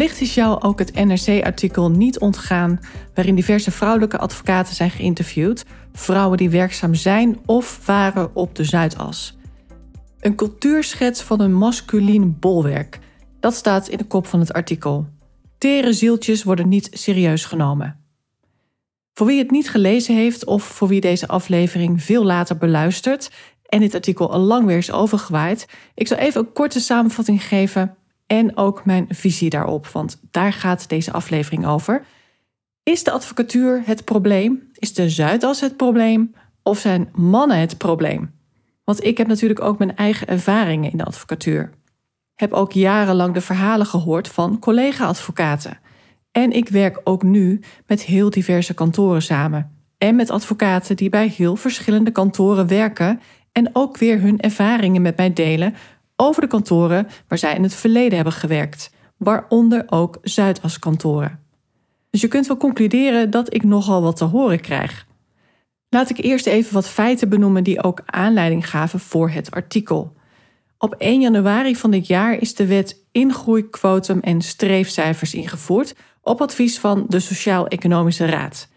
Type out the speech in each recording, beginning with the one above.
Wellicht is jou ook het NRC-artikel niet ontgaan, waarin diverse vrouwelijke advocaten zijn geïnterviewd, vrouwen die werkzaam zijn of waren op de Zuidas. Een cultuurschets van een masculien bolwerk. Dat staat in de kop van het artikel. Tere zieltjes worden niet serieus genomen. Voor wie het niet gelezen heeft of voor wie deze aflevering veel later beluistert en dit artikel al lang weer is overgewaaid, ik zal even een korte samenvatting geven en ook mijn visie daarop, want daar gaat deze aflevering over. Is de advocatuur het probleem? Is de Zuidas het probleem? Of zijn mannen het probleem? Want ik heb natuurlijk ook mijn eigen ervaringen in de advocatuur. Heb ook jarenlang de verhalen gehoord van collega-advocaten. En ik werk ook nu met heel diverse kantoren samen. En met advocaten die bij heel verschillende kantoren werken en ook weer hun ervaringen met mij delen over de kantoren waar zij in het verleden hebben gewerkt, waaronder ook Zuidas-kantoren. Dus je kunt wel concluderen dat ik nogal wat te horen krijg. Laat ik eerst even wat feiten benoemen die ook aanleiding gaven voor het artikel. Op 1 januari van dit jaar is de wet ingroei, quotum en streefcijfers ingevoerd op advies van de Sociaal-Economische Raad.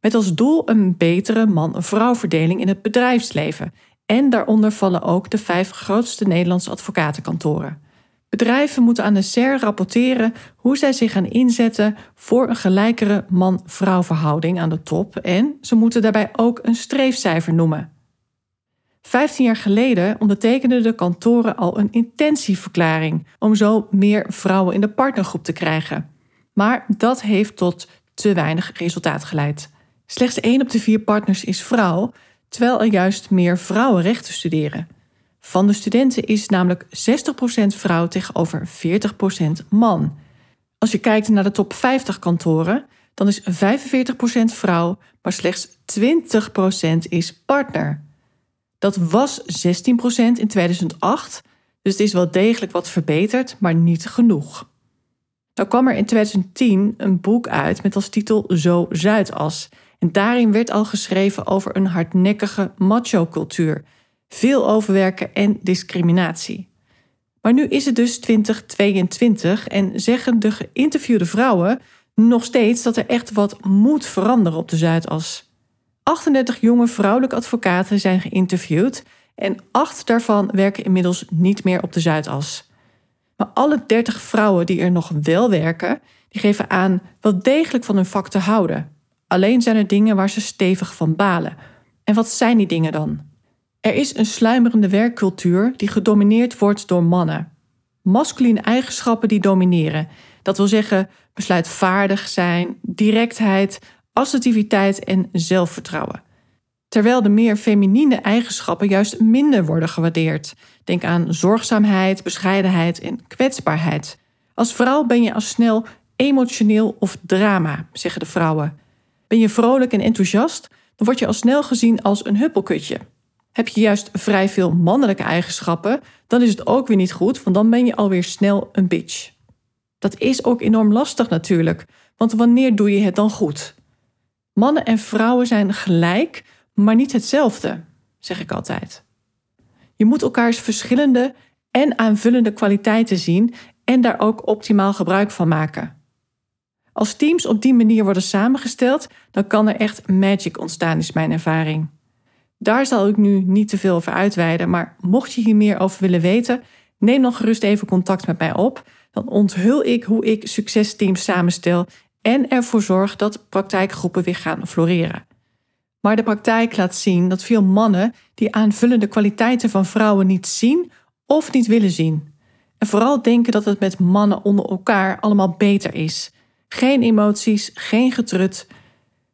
Met als doel een betere man-vrouw verdeling in het bedrijfsleven en daaronder vallen ook de vijf grootste Nederlandse advocatenkantoren. Bedrijven moeten aan de SER rapporteren hoe zij zich gaan inzetten voor een gelijkere man-vrouw verhouding aan de top en ze moeten daarbij ook een streefcijfer noemen. Vijftien jaar geleden ondertekenden de kantoren al een intentieverklaring om zo meer vrouwen in de partnergroep te krijgen. Maar dat heeft tot te weinig resultaat geleid. Slechts één op de vier partners is vrouw, terwijl er juist meer vrouwen rechten studeren. Van de studenten is namelijk 60% vrouw tegenover 40% man. Als je kijkt naar de top 50 kantoren, dan is 45% vrouw, maar slechts 20% is partner. Dat was 16% in 2008, dus het is wel degelijk wat verbeterd, maar niet genoeg. Nou kwam er in 2010 een boek uit met als titel Zo Zuidas. En daarin werd al geschreven over een hardnekkige macho-cultuur, veel overwerken en discriminatie. Maar nu is het dus 2022 en zeggen de geïnterviewde vrouwen nog steeds dat er echt wat moet veranderen op de Zuidas. 38 jonge vrouwelijke advocaten zijn geïnterviewd en acht daarvan werken inmiddels niet meer op de Zuidas. Maar alle 30 vrouwen die er nog wel werken, die geven aan wel degelijk van hun vak te houden. Alleen zijn er dingen waar ze stevig van balen. En wat zijn die dingen dan? Er is een sluimerende werkcultuur die gedomineerd wordt door mannen. Masculine eigenschappen die domineren. Dat wil zeggen besluitvaardig zijn, directheid, assertiviteit en zelfvertrouwen. Terwijl de meer feminine eigenschappen juist minder worden gewaardeerd. Denk aan zorgzaamheid, bescheidenheid en kwetsbaarheid. Als vrouw ben je al snel emotioneel of drama, zeggen de vrouwen. Ben je vrolijk en enthousiast, dan word je al snel gezien als een huppelkutje. Heb je juist vrij veel mannelijke eigenschappen, dan is het ook weer niet goed, want dan ben je alweer snel een bitch. Dat is ook enorm lastig natuurlijk, want wanneer doe je het dan goed? Mannen en vrouwen zijn gelijk, maar niet hetzelfde, zeg ik altijd. Je moet elkaars verschillende en aanvullende kwaliteiten zien en daar ook optimaal gebruik van maken. Als teams op die manier worden samengesteld, dan kan er echt magic ontstaan, is mijn ervaring. Daar zal ik nu niet te veel over uitweiden, maar mocht je hier meer over willen weten, neem dan gerust even contact met mij op. Dan onthul ik hoe ik succesteams samenstel en ervoor zorg dat praktijkgroepen weer gaan floreren. Maar de praktijk laat zien dat veel mannen die aanvullende kwaliteiten van vrouwen niet zien of niet willen zien. En vooral denken dat het met mannen onder elkaar allemaal beter is. Geen emoties, geen getrut.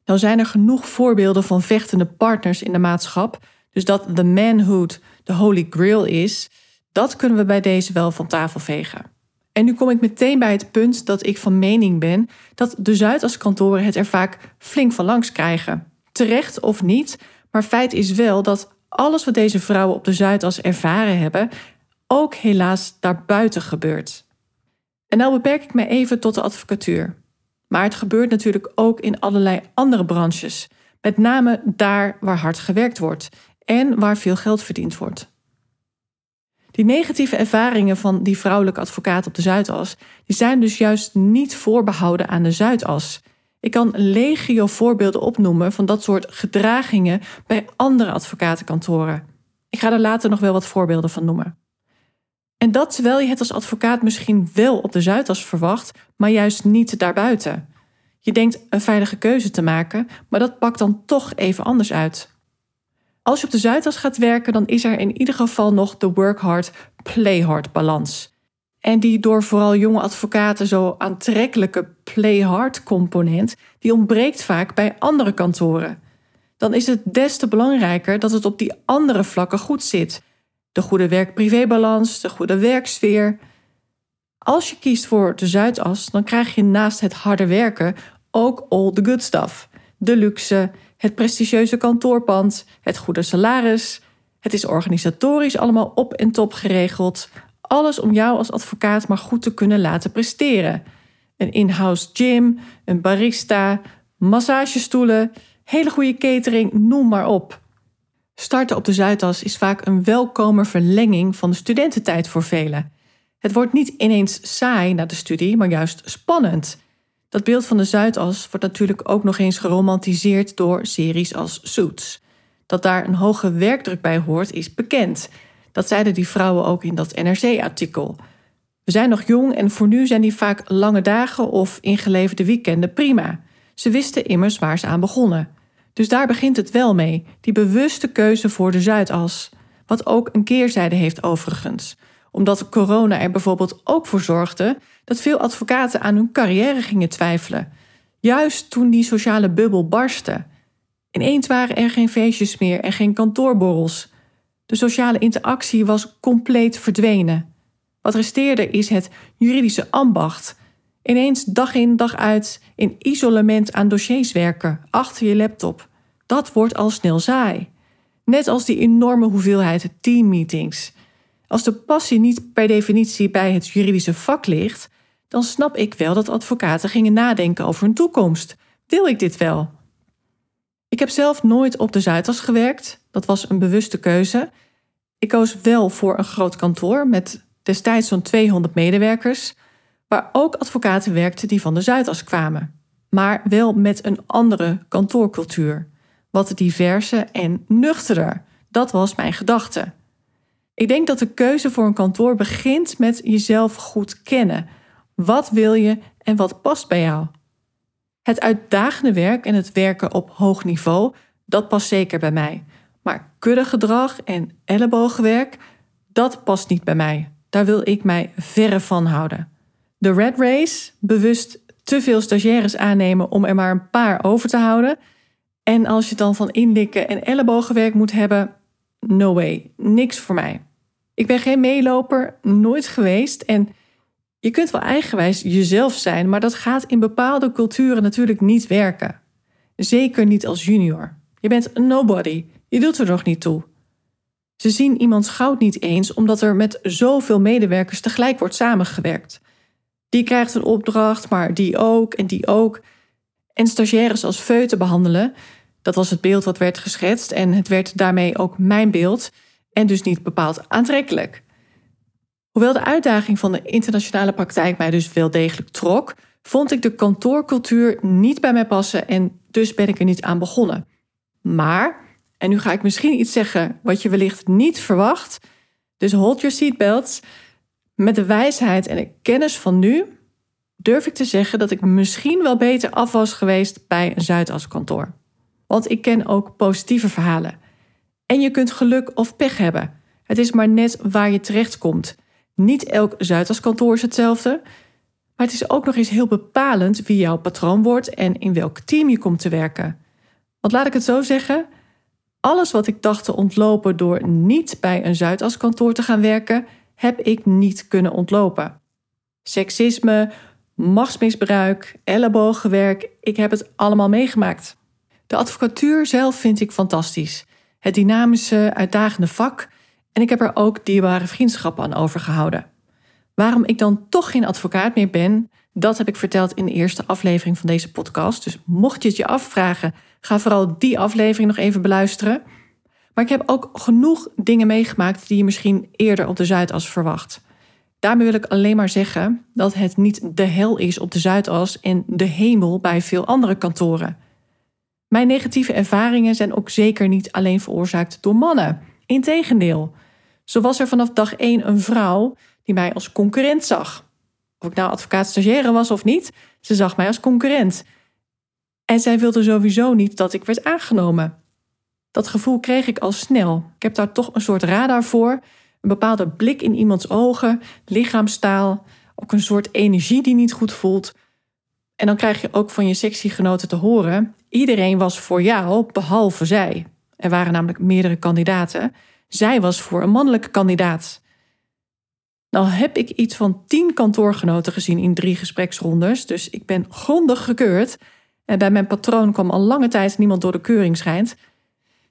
Nou zijn er genoeg voorbeelden van vechtende partners in de maatschap. Dus dat the manhood de holy grail is, dat kunnen we bij deze wel van tafel vegen. En nu kom ik meteen bij het punt dat ik van mening ben dat de Zuidaskantoren het er vaak flink van langs krijgen. Terecht of niet, maar feit is wel dat alles wat deze vrouwen op de Zuidas ervaren hebben, ook helaas daarbuiten gebeurt. En nou beperk ik me even tot de advocatuur. Maar het gebeurt natuurlijk ook in allerlei andere branches, met name daar waar hard gewerkt wordt en waar veel geld verdiend wordt. Die negatieve ervaringen van die vrouwelijke advocaat op de Zuidas, die zijn dus juist niet voorbehouden aan de Zuidas. Ik kan legio voorbeelden opnoemen van dat soort gedragingen bij andere advocatenkantoren. Ik ga er later nog wel wat voorbeelden van noemen. En dat terwijl je het als advocaat misschien wel op de Zuidas verwacht, maar juist niet daarbuiten. Je denkt een veilige keuze te maken, maar dat pakt dan toch even anders uit. Als je op de Zuidas gaat werken, dan is er in ieder geval nog de work hard, play hard balans. En die door vooral jonge advocaten zo aantrekkelijke play hard component, die ontbreekt vaak bij andere kantoren. Dan is het des te belangrijker dat het op die andere vlakken goed zit. De goede werk-privébalans, de goede werksfeer. Als je kiest voor de Zuidas, dan krijg je naast het harde werken ook all the good stuff. De luxe, het prestigieuze kantoorpand, het goede salaris. Het is organisatorisch allemaal op en top geregeld. Alles om jou als advocaat maar goed te kunnen laten presteren. Een in-house gym, een barista, massagestoelen, hele goede catering, noem maar op. Starten op de Zuidas is vaak een welkome verlenging van de studententijd voor velen. Het wordt niet ineens saai na de studie, maar juist spannend. Dat beeld van de Zuidas wordt natuurlijk ook nog eens geromantiseerd door series als Suits. Dat daar een hoge werkdruk bij hoort, is bekend. Dat zeiden die vrouwen ook in dat NRC-artikel. We zijn nog jong en voor nu zijn die vaak lange dagen of ingeleverde weekenden prima. Ze wisten immers waar ze aan begonnen. Dus daar begint het wel mee, die bewuste keuze voor de Zuidas. Wat ook een keerzijde heeft overigens omdat corona er bijvoorbeeld ook voor zorgde dat veel advocaten aan hun carrière gingen twijfelen. Juist toen die sociale bubbel barstte. Ineens waren er geen feestjes meer en geen kantoorborrels. De sociale interactie was compleet verdwenen. Wat resteerde is het juridische ambacht. Ineens dag in dag uit in isolement aan dossiers werken, achter je laptop. Dat wordt al snel saai. Net als die enorme hoeveelheid teammeetings. Als de passie niet per definitie bij het juridische vak ligt, dan snap ik wel dat advocaten gingen nadenken over hun toekomst. Wil ik dit wel? Ik heb zelf nooit op de Zuidas gewerkt. Dat was een bewuste keuze. Ik koos wel voor een groot kantoor met destijds zo'n 200 medewerkers, waar ook advocaten werkten die van de Zuidas kwamen, maar wel met een andere kantoorcultuur. Wat diverser en nuchterder. Dat was mijn gedachte. Ik denk dat de keuze voor een kantoor begint met jezelf goed kennen. Wat wil je en wat past bij jou? Het uitdagende werk en het werken op hoog niveau, dat past zeker bij mij. Maar kuddegedrag en ellebogenwerk, dat past niet bij mij. Daar wil ik mij verre van houden. De red race, bewust te veel stagiaires aannemen om er maar een paar over te houden. En als je dan van inlikken en ellebogenwerk moet hebben, no way, niks voor mij. Ik ben geen meeloper, nooit geweest. En je kunt wel eigenwijs jezelf zijn, maar dat gaat in bepaalde culturen natuurlijk niet werken. Zeker niet als junior. Je bent nobody. Je doet er nog niet toe. Ze zien iemands goud niet eens omdat er met zoveel medewerkers tegelijk wordt samengewerkt. Die krijgt een opdracht, maar die ook en die ook. En stagiaires als feuten behandelen, dat was het beeld wat werd geschetst en het werd daarmee ook mijn beeld en dus niet bepaald aantrekkelijk. Hoewel de uitdaging van de internationale praktijk mij dus wel degelijk trok, vond ik de kantoorcultuur niet bij mij passen en dus ben ik er niet aan begonnen. Maar, en nu ga ik misschien iets zeggen wat je wellicht niet verwacht, dus hold your seatbelts. Met de wijsheid en de kennis van nu durf ik te zeggen dat ik misschien wel beter af was geweest bij een Zuidas kantoor. Want ik ken ook positieve verhalen. En je kunt geluk of pech hebben. Het is maar net waar je terechtkomt. Niet elk Zuidaskantoor is hetzelfde. Maar het is ook nog eens heel bepalend wie jouw patroon wordt en in welk team je komt te werken. Want laat ik het zo zeggen: alles wat ik dacht te ontlopen door niet bij een Zuidaskantoor te gaan werken, heb ik niet kunnen ontlopen. Seksisme, machtsmisbruik, ellebogenwerk, ik heb het allemaal meegemaakt. De advocatuur zelf vind ik fantastisch. Het dynamische, uitdagende vak en ik heb er ook dierbare vriendschappen aan overgehouden. Waarom ik dan toch geen advocaat meer ben, dat heb ik verteld in de eerste aflevering van deze podcast. Dus mocht je het je afvragen, ga vooral die aflevering nog even beluisteren. Maar ik heb ook genoeg dingen meegemaakt die je misschien eerder op de Zuidas verwacht. Daarmee wil ik alleen maar zeggen dat het niet de hel is op de Zuidas en de hemel bij veel andere kantoren. Mijn negatieve ervaringen zijn ook zeker niet alleen veroorzaakt door mannen. Integendeel, zo was er vanaf dag één een vrouw die mij als concurrent zag. Of ik nou advocaat stagiaire was of niet, ze zag mij als concurrent. En zij wilde sowieso niet dat ik werd aangenomen. Dat gevoel kreeg ik al snel. Ik heb daar toch een soort radar voor. Een bepaalde blik in iemands ogen, lichaamstaal, ook een soort energie die niet goed voelt. En dan krijg je ook van je sectiegenoten te horen: iedereen was voor jou behalve zij. Er waren namelijk meerdere kandidaten. Zij was voor een mannelijke kandidaat. Nou heb ik iets van tien kantoorgenoten gezien in drie gespreksrondes, dus ik ben grondig gekeurd. En bij mijn patroon kwam al lange tijd niemand door de keuring schijnt.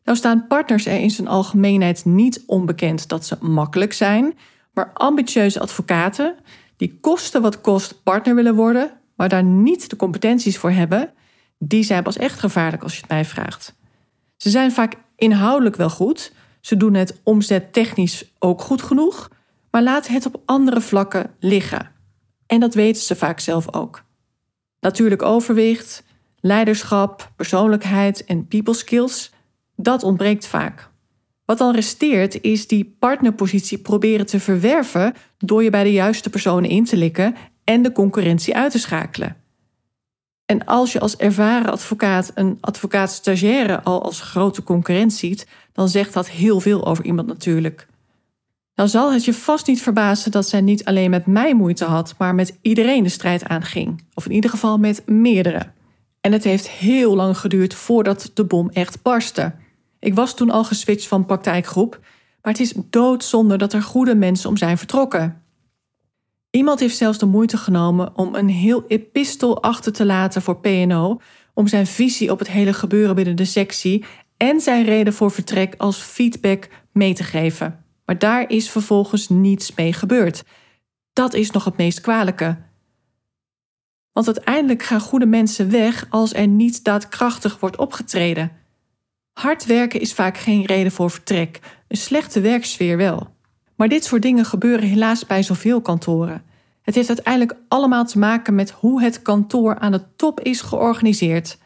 Nou staan partners er in zijn algemeenheid niet onbekend dat ze makkelijk zijn, maar ambitieuze advocaten die kosten wat kost partner willen worden, maar daar niet de competenties voor hebben, die zijn pas echt gevaarlijk als je het mij vraagt. Ze zijn vaak inhoudelijk wel goed, ze doen het omzettechnisch ook goed genoeg, maar laten het op andere vlakken liggen. En dat weten ze vaak zelf ook. Natuurlijk overwicht, leiderschap, persoonlijkheid en people skills, dat ontbreekt vaak. Wat dan resteert is die partnerpositie proberen te verwerven door je bij de juiste personen in te likken en de concurrentie uit te schakelen. En als je als ervaren advocaat een advocaat-stagiaire al als grote concurrent ziet, dan zegt dat heel veel over iemand natuurlijk. Dan zal het je vast niet verbazen dat zij niet alleen met mij moeite had, maar met iedereen de strijd aanging. Of in ieder geval met meerdere. En het heeft heel lang geduurd voordat de bom echt barstte. Ik was toen al geswitcht van praktijkgroep, maar het is doodzonde dat er goede mensen om zijn vertrokken. Iemand heeft zelfs de moeite genomen om een heel epistel achter te laten voor PNO, om zijn visie op het hele gebeuren binnen de sectie en zijn reden voor vertrek als feedback mee te geven. Maar daar is vervolgens niets mee gebeurd. Dat is nog het meest kwalijke. Want uiteindelijk gaan goede mensen weg als er niet daadkrachtig wordt opgetreden. Hard werken is vaak geen reden voor vertrek, een slechte werksfeer wel. Maar dit soort dingen gebeuren helaas bij zoveel kantoren. Het heeft uiteindelijk allemaal te maken met hoe het kantoor aan de top is georganiseerd.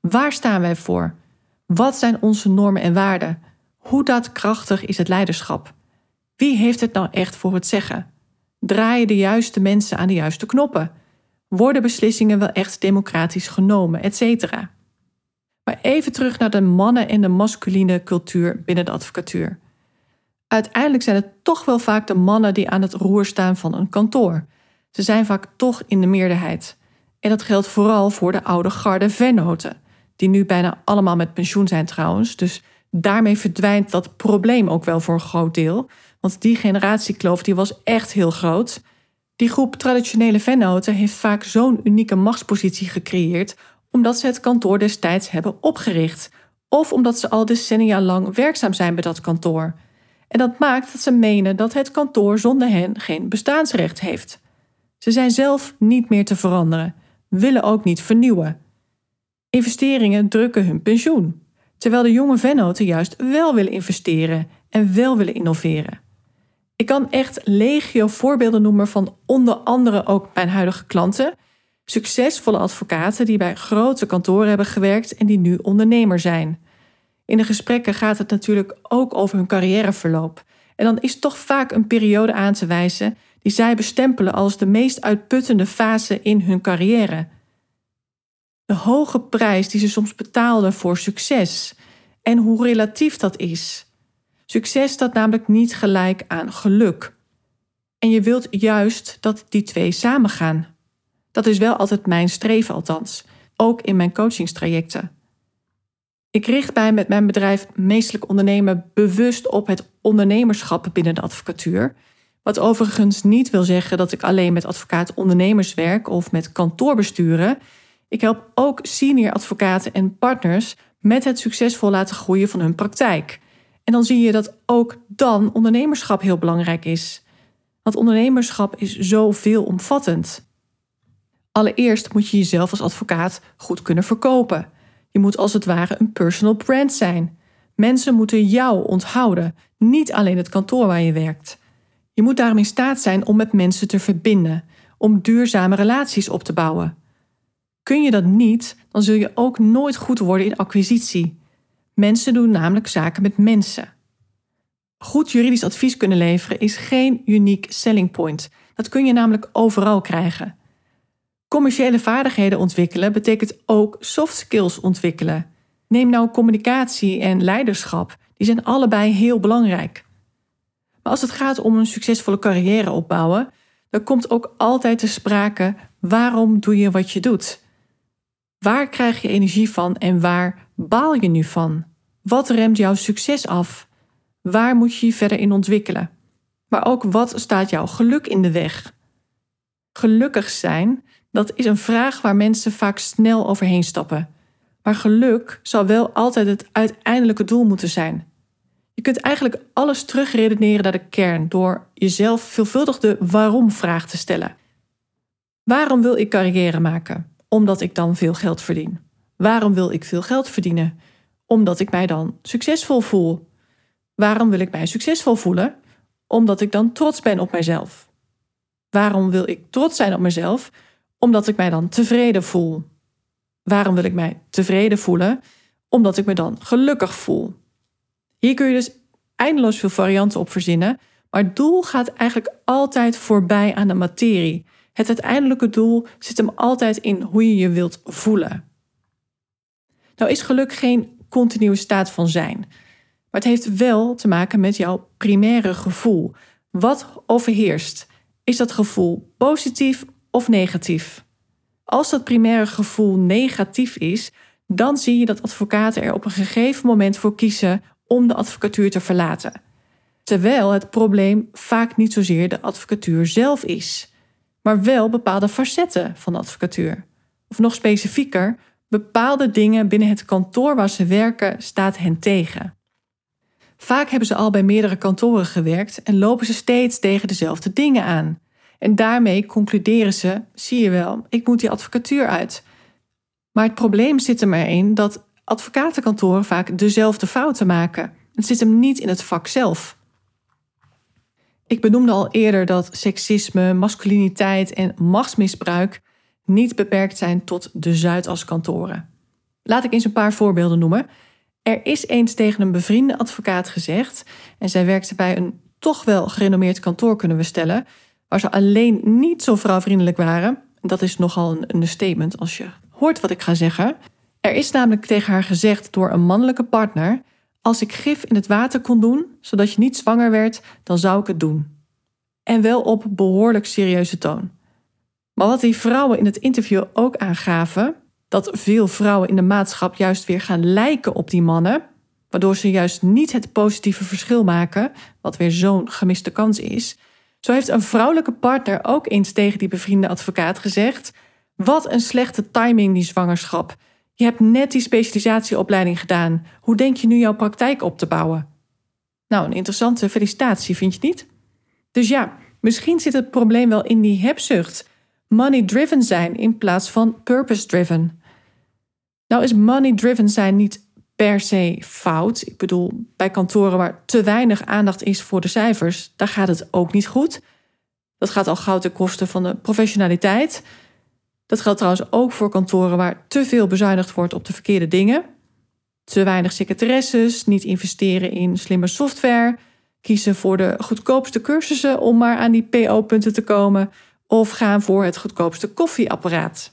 Waar staan wij voor? Wat zijn onze normen en waarden? Hoe daadkrachtig is het leiderschap? Wie heeft het nou echt voor het zeggen? Draaien de juiste mensen aan de juiste knoppen? Worden beslissingen wel echt democratisch genomen, etc. Maar even terug naar de mannen- en de masculine cultuur binnen de advocatuur. Uiteindelijk zijn het toch wel vaak de mannen die aan het roer staan van een kantoor. Ze zijn vaak toch in de meerderheid. En dat geldt vooral voor de oude garde vennoten, die nu bijna allemaal met pensioen zijn trouwens. Dus daarmee verdwijnt dat probleem ook wel voor een groot deel. Want die generatiekloof die was echt heel groot. Die groep traditionele vennoten heeft vaak zo'n unieke machtspositie gecreëerd omdat ze het kantoor destijds hebben opgericht, of omdat ze al decennia lang werkzaam zijn bij dat kantoor. En dat maakt dat ze menen dat het kantoor zonder hen geen bestaansrecht heeft. Ze zijn zelf niet meer te veranderen, willen ook niet vernieuwen. Investeringen drukken hun pensioen, terwijl de jonge vennoten juist wel willen investeren en wel willen innoveren. Ik kan echt legio voorbeelden noemen van onder andere ook mijn huidige klanten. Succesvolle advocaten die bij grote kantoren hebben gewerkt en die nu ondernemer zijn. In de gesprekken gaat het natuurlijk ook over hun carrièreverloop. En dan is toch vaak een periode aan te wijzen die zij bestempelen als de meest uitputtende fase in hun carrière. De hoge prijs die ze soms betaalden voor succes en hoe relatief dat is. Succes staat namelijk niet gelijk aan geluk. En je wilt juist dat die twee samengaan. Dat is wel altijd mijn streven, althans, ook in mijn coachingstrajecten. Ik richt mij met mijn bedrijf Meestelijk Ondernemen bewust op het ondernemerschap binnen de advocatuur, Wat overigens niet wil zeggen dat ik alleen met advocaat-ondernemers werk of met kantoorbesturen. Ik help ook senior advocaten en partners met het succesvol laten groeien van hun praktijk. En dan zie je dat ook dan ondernemerschap heel belangrijk is. Want ondernemerschap is zo veelomvattend. Allereerst moet je jezelf als advocaat goed kunnen verkopen. Je moet als het ware een personal brand zijn. Mensen moeten jou onthouden, niet alleen het kantoor waar je werkt. Je moet daarom in staat zijn om met mensen te verbinden, om duurzame relaties op te bouwen. Kun je dat niet, dan zul je ook nooit goed worden in acquisitie. Mensen doen namelijk zaken met mensen. Goed juridisch advies kunnen leveren is geen uniek selling point. Dat kun je namelijk overal krijgen. Commerciële vaardigheden ontwikkelen betekent ook soft skills ontwikkelen. Neem nou communicatie en leiderschap, die zijn allebei heel belangrijk. Maar als het gaat om een succesvolle carrière opbouwen, dan komt ook altijd te sprake waarom doe je wat je doet. Waar krijg je energie van en waar baal je nu van? Wat remt jouw succes af? Waar moet je je verder in ontwikkelen? Maar ook wat staat jouw geluk in de weg? Gelukkig zijn, dat is een vraag waar mensen vaak snel overheen stappen. Maar geluk zal wel altijd het uiteindelijke doel moeten zijn. Je kunt eigenlijk alles terugredeneren naar de kern door jezelf veelvuldig de waarom-vraag te stellen. Waarom wil ik carrière maken? Omdat ik dan veel geld verdien. Waarom wil ik veel geld verdienen? Omdat ik mij dan succesvol voel. Waarom wil ik mij succesvol voelen? Omdat ik dan trots ben op mijzelf. Waarom wil ik trots zijn op mezelf? Omdat ik mij dan tevreden voel. Waarom wil ik mij tevreden voelen? Omdat ik me dan gelukkig voel. Hier kun je dus eindeloos veel varianten op verzinnen, maar het doel gaat eigenlijk altijd voorbij aan de materie. Het uiteindelijke doel zit hem altijd in hoe je je wilt voelen. Nou is geluk geen continue staat van zijn, maar het heeft wel te maken met jouw primaire gevoel. Wat overheerst? Is dat gevoel positief of negatief? Als dat primaire gevoel negatief is, dan zie je dat advocaten er op een gegeven moment voor kiezen om de advocatuur te verlaten. Terwijl het probleem vaak niet zozeer de advocatuur zelf is, maar wel bepaalde facetten van de advocatuur. Of nog specifieker, bepaalde dingen binnen het kantoor waar ze werken staat hen tegen. Vaak hebben ze al bij meerdere kantoren gewerkt en lopen ze steeds tegen dezelfde dingen aan. En daarmee concluderen ze: zie je wel, ik moet die advocatuur uit. Maar het probleem zit er maar in dat advocatenkantoren vaak dezelfde fouten maken. Het zit hem niet in het vak zelf. Ik benoemde al eerder dat seksisme, masculiniteit en machtsmisbruik niet beperkt zijn tot de Zuidaskantoren. Laat ik eens een paar voorbeelden noemen. Er is eens tegen een bevriende advocaat gezegd, en zij werkte bij een toch wel gerenommeerd kantoor, kunnen we stellen, waar ze alleen niet zo vrouwvriendelijk waren. Dat is nogal een understatement als je hoort wat ik ga zeggen. Er is namelijk tegen haar gezegd door een mannelijke partner: Als ik gif in het water kon doen, zodat je niet zwanger werd, dan zou ik het doen. En wel op behoorlijk serieuze toon. Maar wat die vrouwen in het interview ook aangaven, dat veel vrouwen in de maatschappij juist weer gaan lijken op die mannen, waardoor ze juist niet het positieve verschil maken, wat weer zo'n gemiste kans is. Zo heeft een vrouwelijke partner ook eens tegen die bevriende advocaat gezegd: Wat een slechte timing, die zwangerschap. Je hebt net die specialisatieopleiding gedaan. Hoe denk je nu jouw praktijk op te bouwen? Nou, een interessante felicitatie, vind je niet? Dus ja, misschien zit het probleem wel in die hebzucht. Money-driven zijn in plaats van purpose-driven. Nou is money-driven zijn niet per se fout. Ik bedoel, bij kantoren waar te weinig aandacht is voor de cijfers, daar gaat het ook niet goed. Dat gaat al gauw ten koste van de professionaliteit. Dat geldt trouwens ook voor kantoren waar te veel bezuinigd wordt op de verkeerde dingen. Te weinig secretaresses, niet investeren in slimme software, kiezen voor de goedkoopste cursussen om maar aan die PO-punten te komen, of gaan voor het goedkoopste koffieapparaat.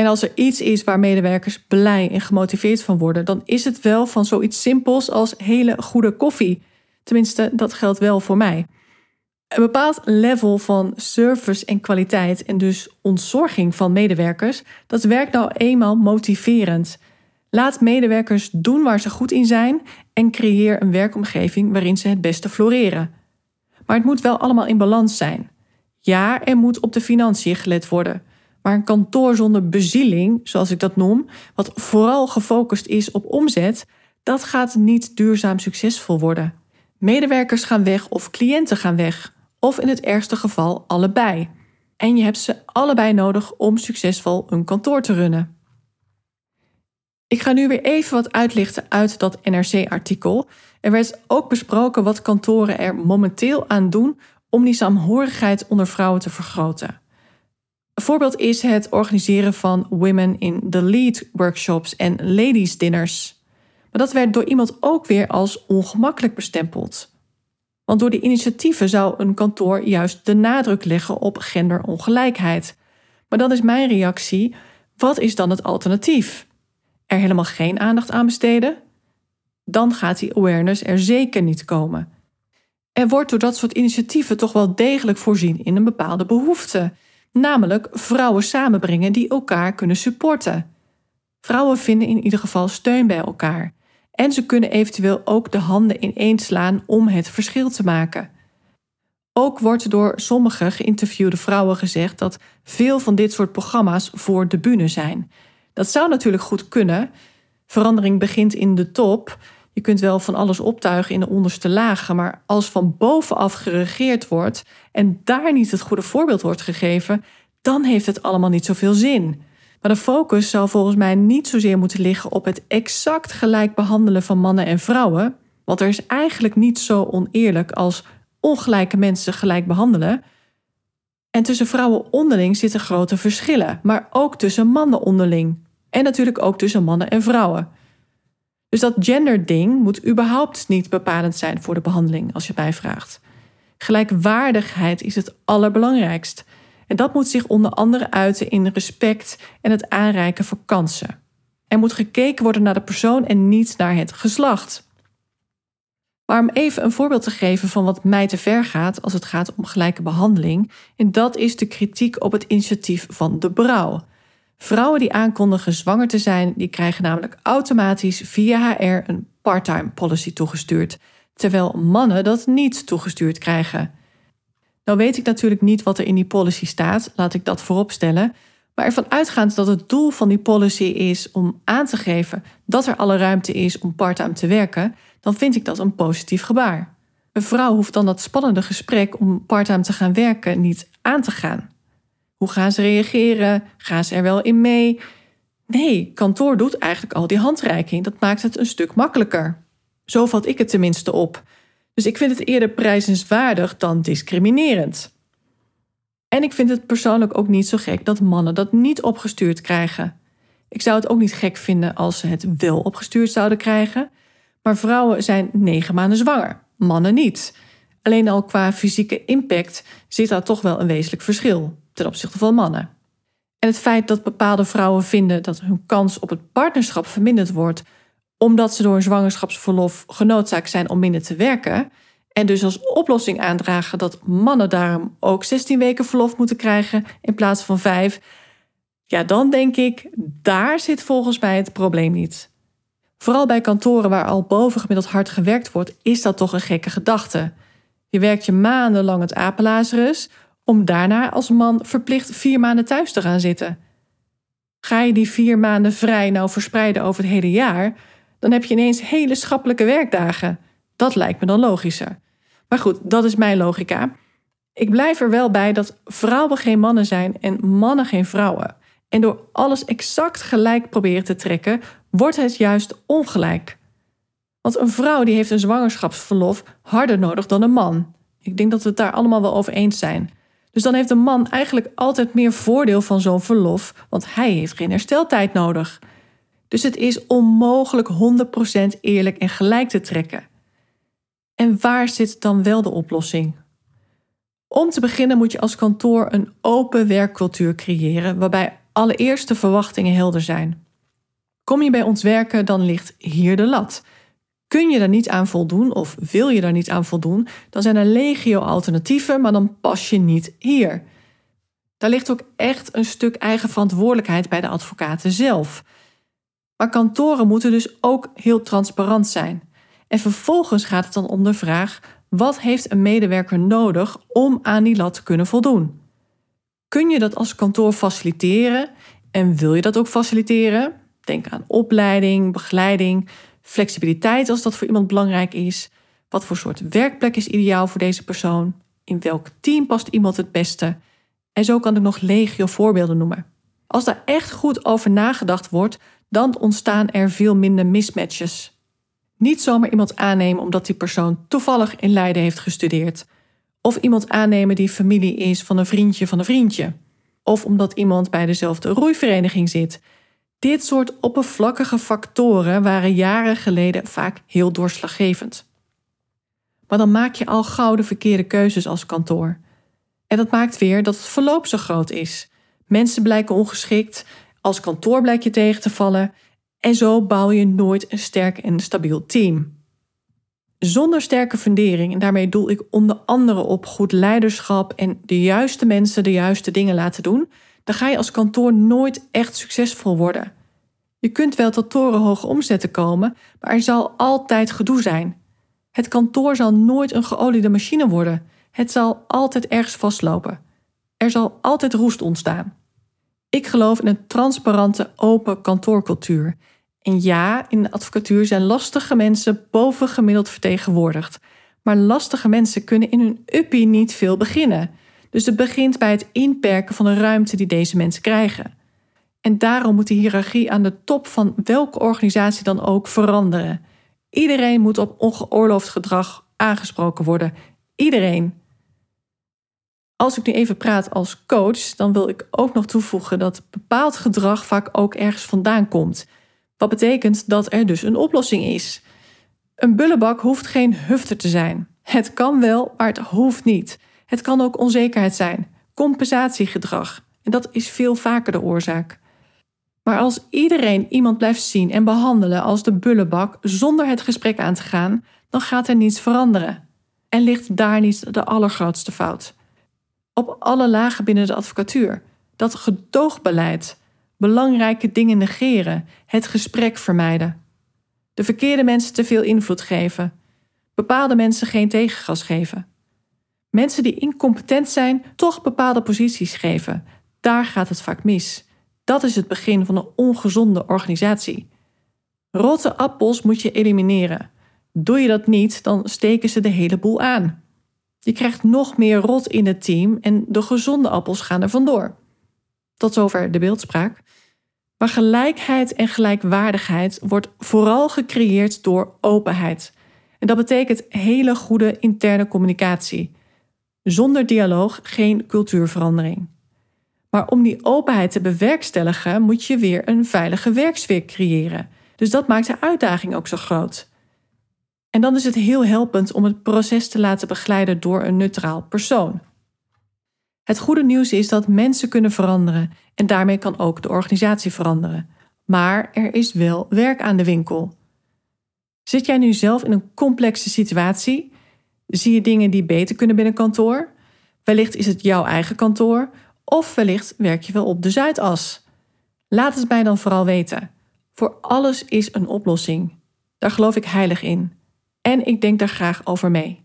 En als er iets is waar medewerkers blij en gemotiveerd van worden, dan is het wel van zoiets simpels als hele goede koffie. Tenminste, dat geldt wel voor mij. Een bepaald level van service en kwaliteit en dus ontzorging van medewerkers, dat werkt nou eenmaal motiverend. Laat medewerkers doen waar ze goed in zijn en creëer een werkomgeving waarin ze het beste floreren. Maar het moet wel allemaal in balans zijn. Ja, er moet op de financiën gelet worden. Maar een kantoor zonder bezieling, zoals ik dat noem, wat vooral gefocust is op omzet, dat gaat niet duurzaam succesvol worden. Medewerkers gaan weg of cliënten gaan weg, of in het ergste geval allebei. En je hebt ze allebei nodig om succesvol een kantoor te runnen. Ik ga nu weer even wat uitlichten uit dat NRC-artikel. Er werd ook besproken wat kantoren er momenteel aan doen om die saamhorigheid onder vrouwen te vergroten. Voorbeeld is het organiseren van Women in the Lead workshops en ladies dinners. Maar dat werd door iemand ook weer als ongemakkelijk bestempeld. Want door die initiatieven zou een kantoor juist de nadruk leggen op genderongelijkheid. Maar dan is mijn reactie: wat is dan het alternatief? Er helemaal geen aandacht aan besteden? Dan gaat die awareness er zeker niet komen. Er wordt door dat soort initiatieven toch wel degelijk voorzien in een bepaalde behoefte, namelijk vrouwen samenbrengen die elkaar kunnen supporten. Vrouwen vinden in ieder geval steun bij elkaar. En ze kunnen eventueel ook de handen ineenslaan om het verschil te maken. Ook wordt door sommige geïnterviewde vrouwen gezegd dat veel van dit soort programma's voor de bühne zijn. Dat zou natuurlijk goed kunnen. Verandering begint in de top. Je kunt wel van alles optuigen in de onderste lagen, maar als van bovenaf geregeerd wordt en daar niet het goede voorbeeld wordt gegeven, dan heeft het allemaal niet zoveel zin. Maar de focus zou volgens mij niet zozeer moeten liggen op het exact gelijk behandelen van mannen en vrouwen, want er is eigenlijk niet zo oneerlijk als ongelijke mensen gelijk behandelen. En tussen vrouwen onderling zitten grote verschillen, maar ook tussen mannen onderling. En natuurlijk ook tussen mannen en vrouwen. Dus dat genderding moet überhaupt niet bepalend zijn voor de behandeling, als je mij vraagt. Gelijkwaardigheid is het allerbelangrijkst. En dat moet zich onder andere uiten in respect en het aanreiken van kansen. Er moet gekeken worden naar de persoon en niet naar het geslacht. Maar om even een voorbeeld te geven van wat mij te ver gaat als het gaat om gelijke behandeling, en dat is de kritiek op het initiatief van de Brouw. Vrouwen die aankondigen zwanger te zijn, die krijgen namelijk automatisch via HR een parttime policy toegestuurd, terwijl mannen dat niet toegestuurd krijgen. Nou weet ik natuurlijk niet wat er in die policy staat, laat ik dat vooropstellen. Maar ervan uitgaand dat het doel van die policy is om aan te geven dat er alle ruimte is om parttime te werken, dan vind ik dat een positief gebaar. Een vrouw hoeft dan dat spannende gesprek om parttime te gaan werken niet aan te gaan. Hoe gaan ze reageren? Gaan ze er wel in mee? Nee, kantoor doet eigenlijk al die handreiking. Dat maakt het een stuk makkelijker. Zo vat ik het tenminste op. Dus ik vind het eerder prijzenswaardig dan discriminerend. En ik vind het persoonlijk ook niet zo gek dat mannen dat niet opgestuurd krijgen. Ik zou het ook niet gek vinden als ze het wel opgestuurd zouden krijgen. Maar vrouwen zijn negen maanden zwanger, mannen niet. Alleen al qua fysieke impact zit daar toch wel een wezenlijk verschil ten opzichte van mannen. En het feit dat bepaalde vrouwen vinden dat hun kans op het partnerschap verminderd wordt omdat ze door een zwangerschapsverlof genoodzaakt zijn om minder te werken. En dus als oplossing aandragen dat mannen daarom ook 16 weken verlof moeten krijgen in plaats van 5. Ja, dan denk ik, daar zit volgens mij het probleem niet. Vooral bij kantoren waar al bovengemiddeld hard gewerkt wordt, is dat toch een gekke gedachte. Je werkt je maandenlang het apenlazerus om daarna als man verplicht vier maanden thuis te gaan zitten. Ga je die vier maanden vrij nou verspreiden over het hele jaar, dan heb je ineens hele schappelijke werkdagen. Dat lijkt me dan logischer. Maar goed, dat is mijn logica. Ik blijf er wel bij dat vrouwen geen mannen zijn en mannen geen vrouwen. En door alles exact gelijk proberen te trekken, wordt het juist ongelijk. Want een vrouw die heeft een zwangerschapsverlof harder nodig dan een man. Ik denk dat we het daar allemaal wel over eens zijn. Dus dan heeft een man eigenlijk altijd meer voordeel van zo'n verlof, want hij heeft geen hersteltijd nodig. Dus het is onmogelijk 100% eerlijk en gelijk te trekken. En waar zit dan wel de oplossing? Om te beginnen moet je als kantoor een open werkcultuur creëren waarbij allereerst de verwachtingen helder zijn. Kom je bij ons werken, dan ligt hier de lat. Kun je daar niet aan voldoen of wil je daar niet aan voldoen, dan zijn er legio alternatieven, maar dan pas je niet hier. Daar ligt ook echt een stuk eigen verantwoordelijkheid bij de advocaten zelf. Maar kantoren moeten dus ook heel transparant zijn. En vervolgens gaat het dan om de vraag: Wat heeft een medewerker nodig om aan die lat te kunnen voldoen? Kun je dat als kantoor faciliteren en wil je dat ook faciliteren? Denk aan opleiding, begeleiding, flexibiliteit als dat voor iemand belangrijk is. Wat voor soort werkplek is ideaal voor deze persoon? In welk team past iemand het beste? En zo kan ik nog legio voorbeelden noemen. Als daar echt goed over nagedacht wordt, dan ontstaan er veel minder mismatches. Niet zomaar iemand aannemen omdat die persoon toevallig in Leiden heeft gestudeerd. Of iemand aannemen die familie is van een vriendje van een vriendje. Of omdat iemand bij dezelfde roeivereniging zit. Dit soort oppervlakkige factoren waren jaren geleden vaak heel doorslaggevend. Maar dan maak je al gauw de verkeerde keuzes als kantoor. En dat maakt weer dat het verloop zo groot is. Mensen blijken ongeschikt, als kantoor blijkt je tegen te vallen en zo bouw je nooit een sterk en stabiel team. Zonder sterke fundering, en daarmee doel ik onder andere op goed leiderschap en de juiste mensen de juiste dingen laten doen, dan ga je als kantoor nooit echt succesvol worden. Je kunt wel tot torenhoge omzetten komen, maar er zal altijd gedoe zijn. Het kantoor zal nooit een geoliede machine worden. Het zal altijd ergens vastlopen. Er zal altijd roest ontstaan. Ik geloof in een transparante, open kantoorcultuur. En ja, in de advocatuur zijn lastige mensen bovengemiddeld vertegenwoordigd. Maar lastige mensen kunnen in hun uppie niet veel beginnen. Dus het begint bij het inperken van de ruimte die deze mensen krijgen. En daarom moet de hiërarchie aan de top van welke organisatie dan ook veranderen. Iedereen moet op ongeoorloofd gedrag aangesproken worden. Iedereen. Als ik nu even praat als coach, dan wil ik ook nog toevoegen dat bepaald gedrag vaak ook ergens vandaan komt. Wat betekent dat er dus een oplossing is. Een bullebak hoeft geen hufter te zijn. Het kan wel, maar het hoeft niet. Het kan ook onzekerheid zijn, compensatiegedrag. En dat is veel vaker de oorzaak. Maar als iedereen iemand blijft zien en behandelen als de bullebak zonder het gesprek aan te gaan, dan gaat er niets veranderen. En ligt daar niet de allergrootste fout. Op alle lagen binnen de advocatuur. Dat gedoogbeleid, belangrijke dingen negeren, het gesprek vermijden. De verkeerde mensen te veel invloed geven. Bepaalde mensen geen tegengas geven. Mensen die incompetent zijn, toch bepaalde posities geven. Daar gaat het vaak mis. Dat is het begin van een ongezonde organisatie. Rotte appels moet je elimineren. Doe je dat niet, dan steken ze de hele boel aan. Je krijgt nog meer rot in het team en de gezonde appels gaan er vandoor. Tot zover de beeldspraak. Maar gelijkheid en gelijkwaardigheid wordt vooral gecreëerd door openheid. En dat betekent hele goede interne communicatie. Zonder dialoog geen cultuurverandering. Maar om die openheid te bewerkstelligen, moet je weer een veilige werksfeer creëren. Dus dat maakt de uitdaging ook zo groot. En dan is het heel helpend om het proces te laten begeleiden door een neutraal persoon. Het goede nieuws is dat mensen kunnen veranderen en daarmee kan ook de organisatie veranderen. Maar er is wel werk aan de winkel. Zit jij nu zelf in een complexe situatie? Zie je dingen die beter kunnen binnen kantoor? Wellicht is het jouw eigen kantoor of wellicht werk je wel op de Zuidas. Laat het mij dan vooral weten. Voor alles is een oplossing. Daar geloof ik heilig in. En ik denk daar graag over mee.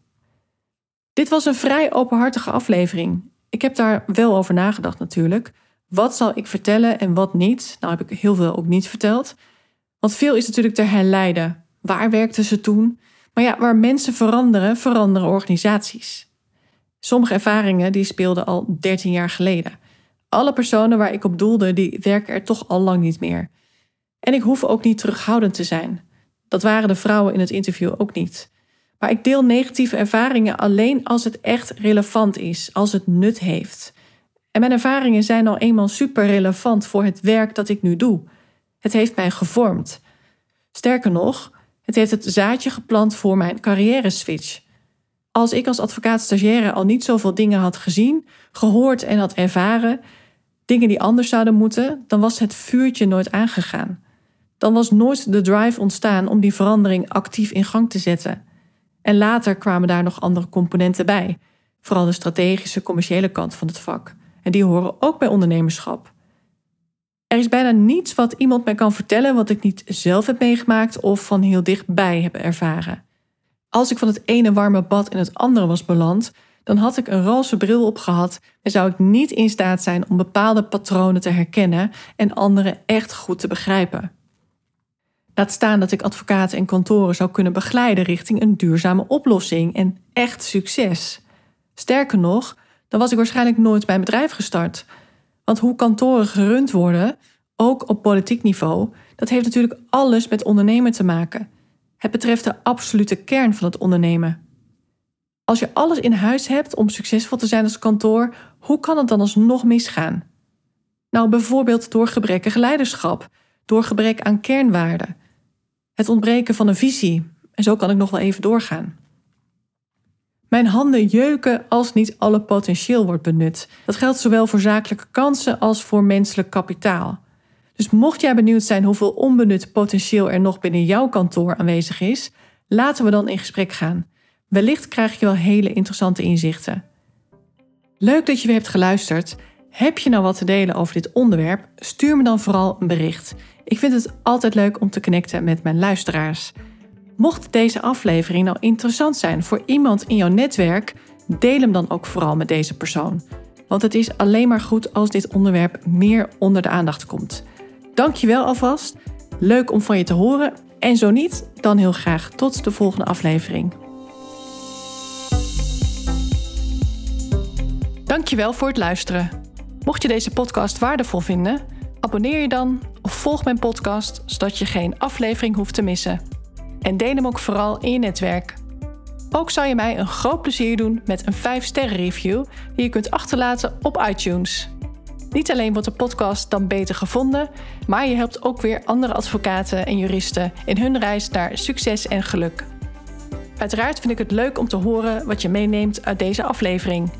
Dit was een vrij openhartige aflevering. Ik heb daar wel over nagedacht natuurlijk. Wat zal ik vertellen en wat niet? Nou heb ik heel veel ook niet verteld. Want veel is natuurlijk te herleiden. Waar werkten ze toen? Maar ja, waar mensen veranderen, veranderen organisaties. Sommige ervaringen die speelden al 13 jaar geleden. Alle personen waar ik op doelde, die werken er toch al lang niet meer. En ik hoef ook niet terughoudend te zijn. Dat waren de vrouwen in het interview ook niet. Maar ik deel negatieve ervaringen alleen als het echt relevant is, als het nut heeft. En mijn ervaringen zijn al eenmaal super relevant voor het werk dat ik nu doe. Het heeft mij gevormd. Sterker nog, het heeft het zaadje geplant voor mijn carrière switch. Als ik als advocaat-stagiaire al niet zoveel dingen had gezien, gehoord en had ervaren, dingen die anders zouden moeten, dan was het vuurtje nooit aangegaan. Dan was nooit de drive ontstaan om die verandering actief in gang te zetten. En later kwamen daar nog andere componenten bij, vooral de strategische, commerciële kant van het vak. En die horen ook bij ondernemerschap. Er is bijna niets wat iemand mij kan vertellen wat ik niet zelf heb meegemaakt of van heel dichtbij heb ervaren. als ik van het ene warme bad in het andere was beland, dan had ik een roze bril opgehad en zou ik niet in staat zijn om bepaalde patronen te herkennen en andere echt goed te begrijpen. Laat staan dat ik advocaten en kantoren zou kunnen begeleiden richting een duurzame oplossing en echt succes. Sterker nog, dan was ik waarschijnlijk nooit mijn bedrijf gestart. Want hoe kantoren gerund worden, ook op politiek niveau, dat heeft natuurlijk alles met ondernemen te maken. Het betreft de absolute kern van het ondernemen. Als je alles in huis hebt om succesvol te zijn als kantoor, hoe kan het dan alsnog misgaan? Nou, bijvoorbeeld door gebrekkig leiderschap, door gebrek aan kernwaarden, het ontbreken van een visie. En zo kan ik nog wel even doorgaan. Mijn handen jeuken als niet alle potentieel wordt benut. Dat geldt zowel voor zakelijke kansen als voor menselijk kapitaal. Dus mocht jij benieuwd zijn hoeveel onbenut potentieel er nog binnen jouw kantoor aanwezig is, laten we dan in gesprek gaan. Wellicht krijg je wel hele interessante inzichten. Leuk dat je weer hebt geluisterd. Heb je nou wat te delen over dit onderwerp? Stuur me dan vooral een bericht. Ik vind het altijd leuk om te connecten met mijn luisteraars. Mocht deze aflevering nou interessant zijn voor iemand in jouw netwerk, deel hem dan ook vooral met deze persoon. Want het is alleen maar goed als dit onderwerp meer onder de aandacht komt. Dankjewel alvast. Leuk om van je te horen. En zo niet, dan heel graag tot de volgende aflevering. Dankjewel voor het luisteren. Mocht je deze podcast waardevol vinden, abonneer je dan of volg mijn podcast zodat je geen aflevering hoeft te missen. En deel hem ook vooral in je netwerk. Ook zou je mij een groot plezier doen met een 5-sterren review die je kunt achterlaten op iTunes. Niet alleen wordt de podcast dan beter gevonden, maar je helpt ook weer andere advocaten en juristen in hun reis naar succes en geluk. Uiteraard vind ik het leuk om te horen wat je meeneemt uit deze aflevering.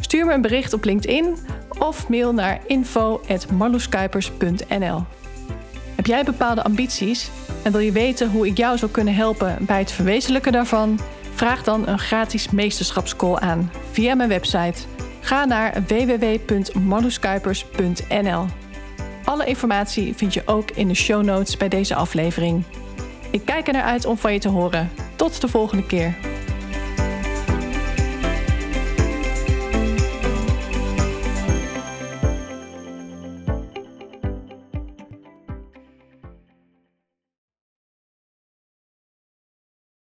Stuur me een bericht op LinkedIn of mail naar info.marloeskuipers.nl. Heb jij bepaalde ambities en wil je weten hoe ik jou zou kunnen helpen bij het verwezenlijken daarvan? Vraag dan een gratis meesterschapscall aan via mijn website. Ga naar www.marloeskuipers.nl. Alle informatie vind je ook in de show notes bij deze aflevering. Ik kijk er naar uit om van je te horen. Tot de volgende keer.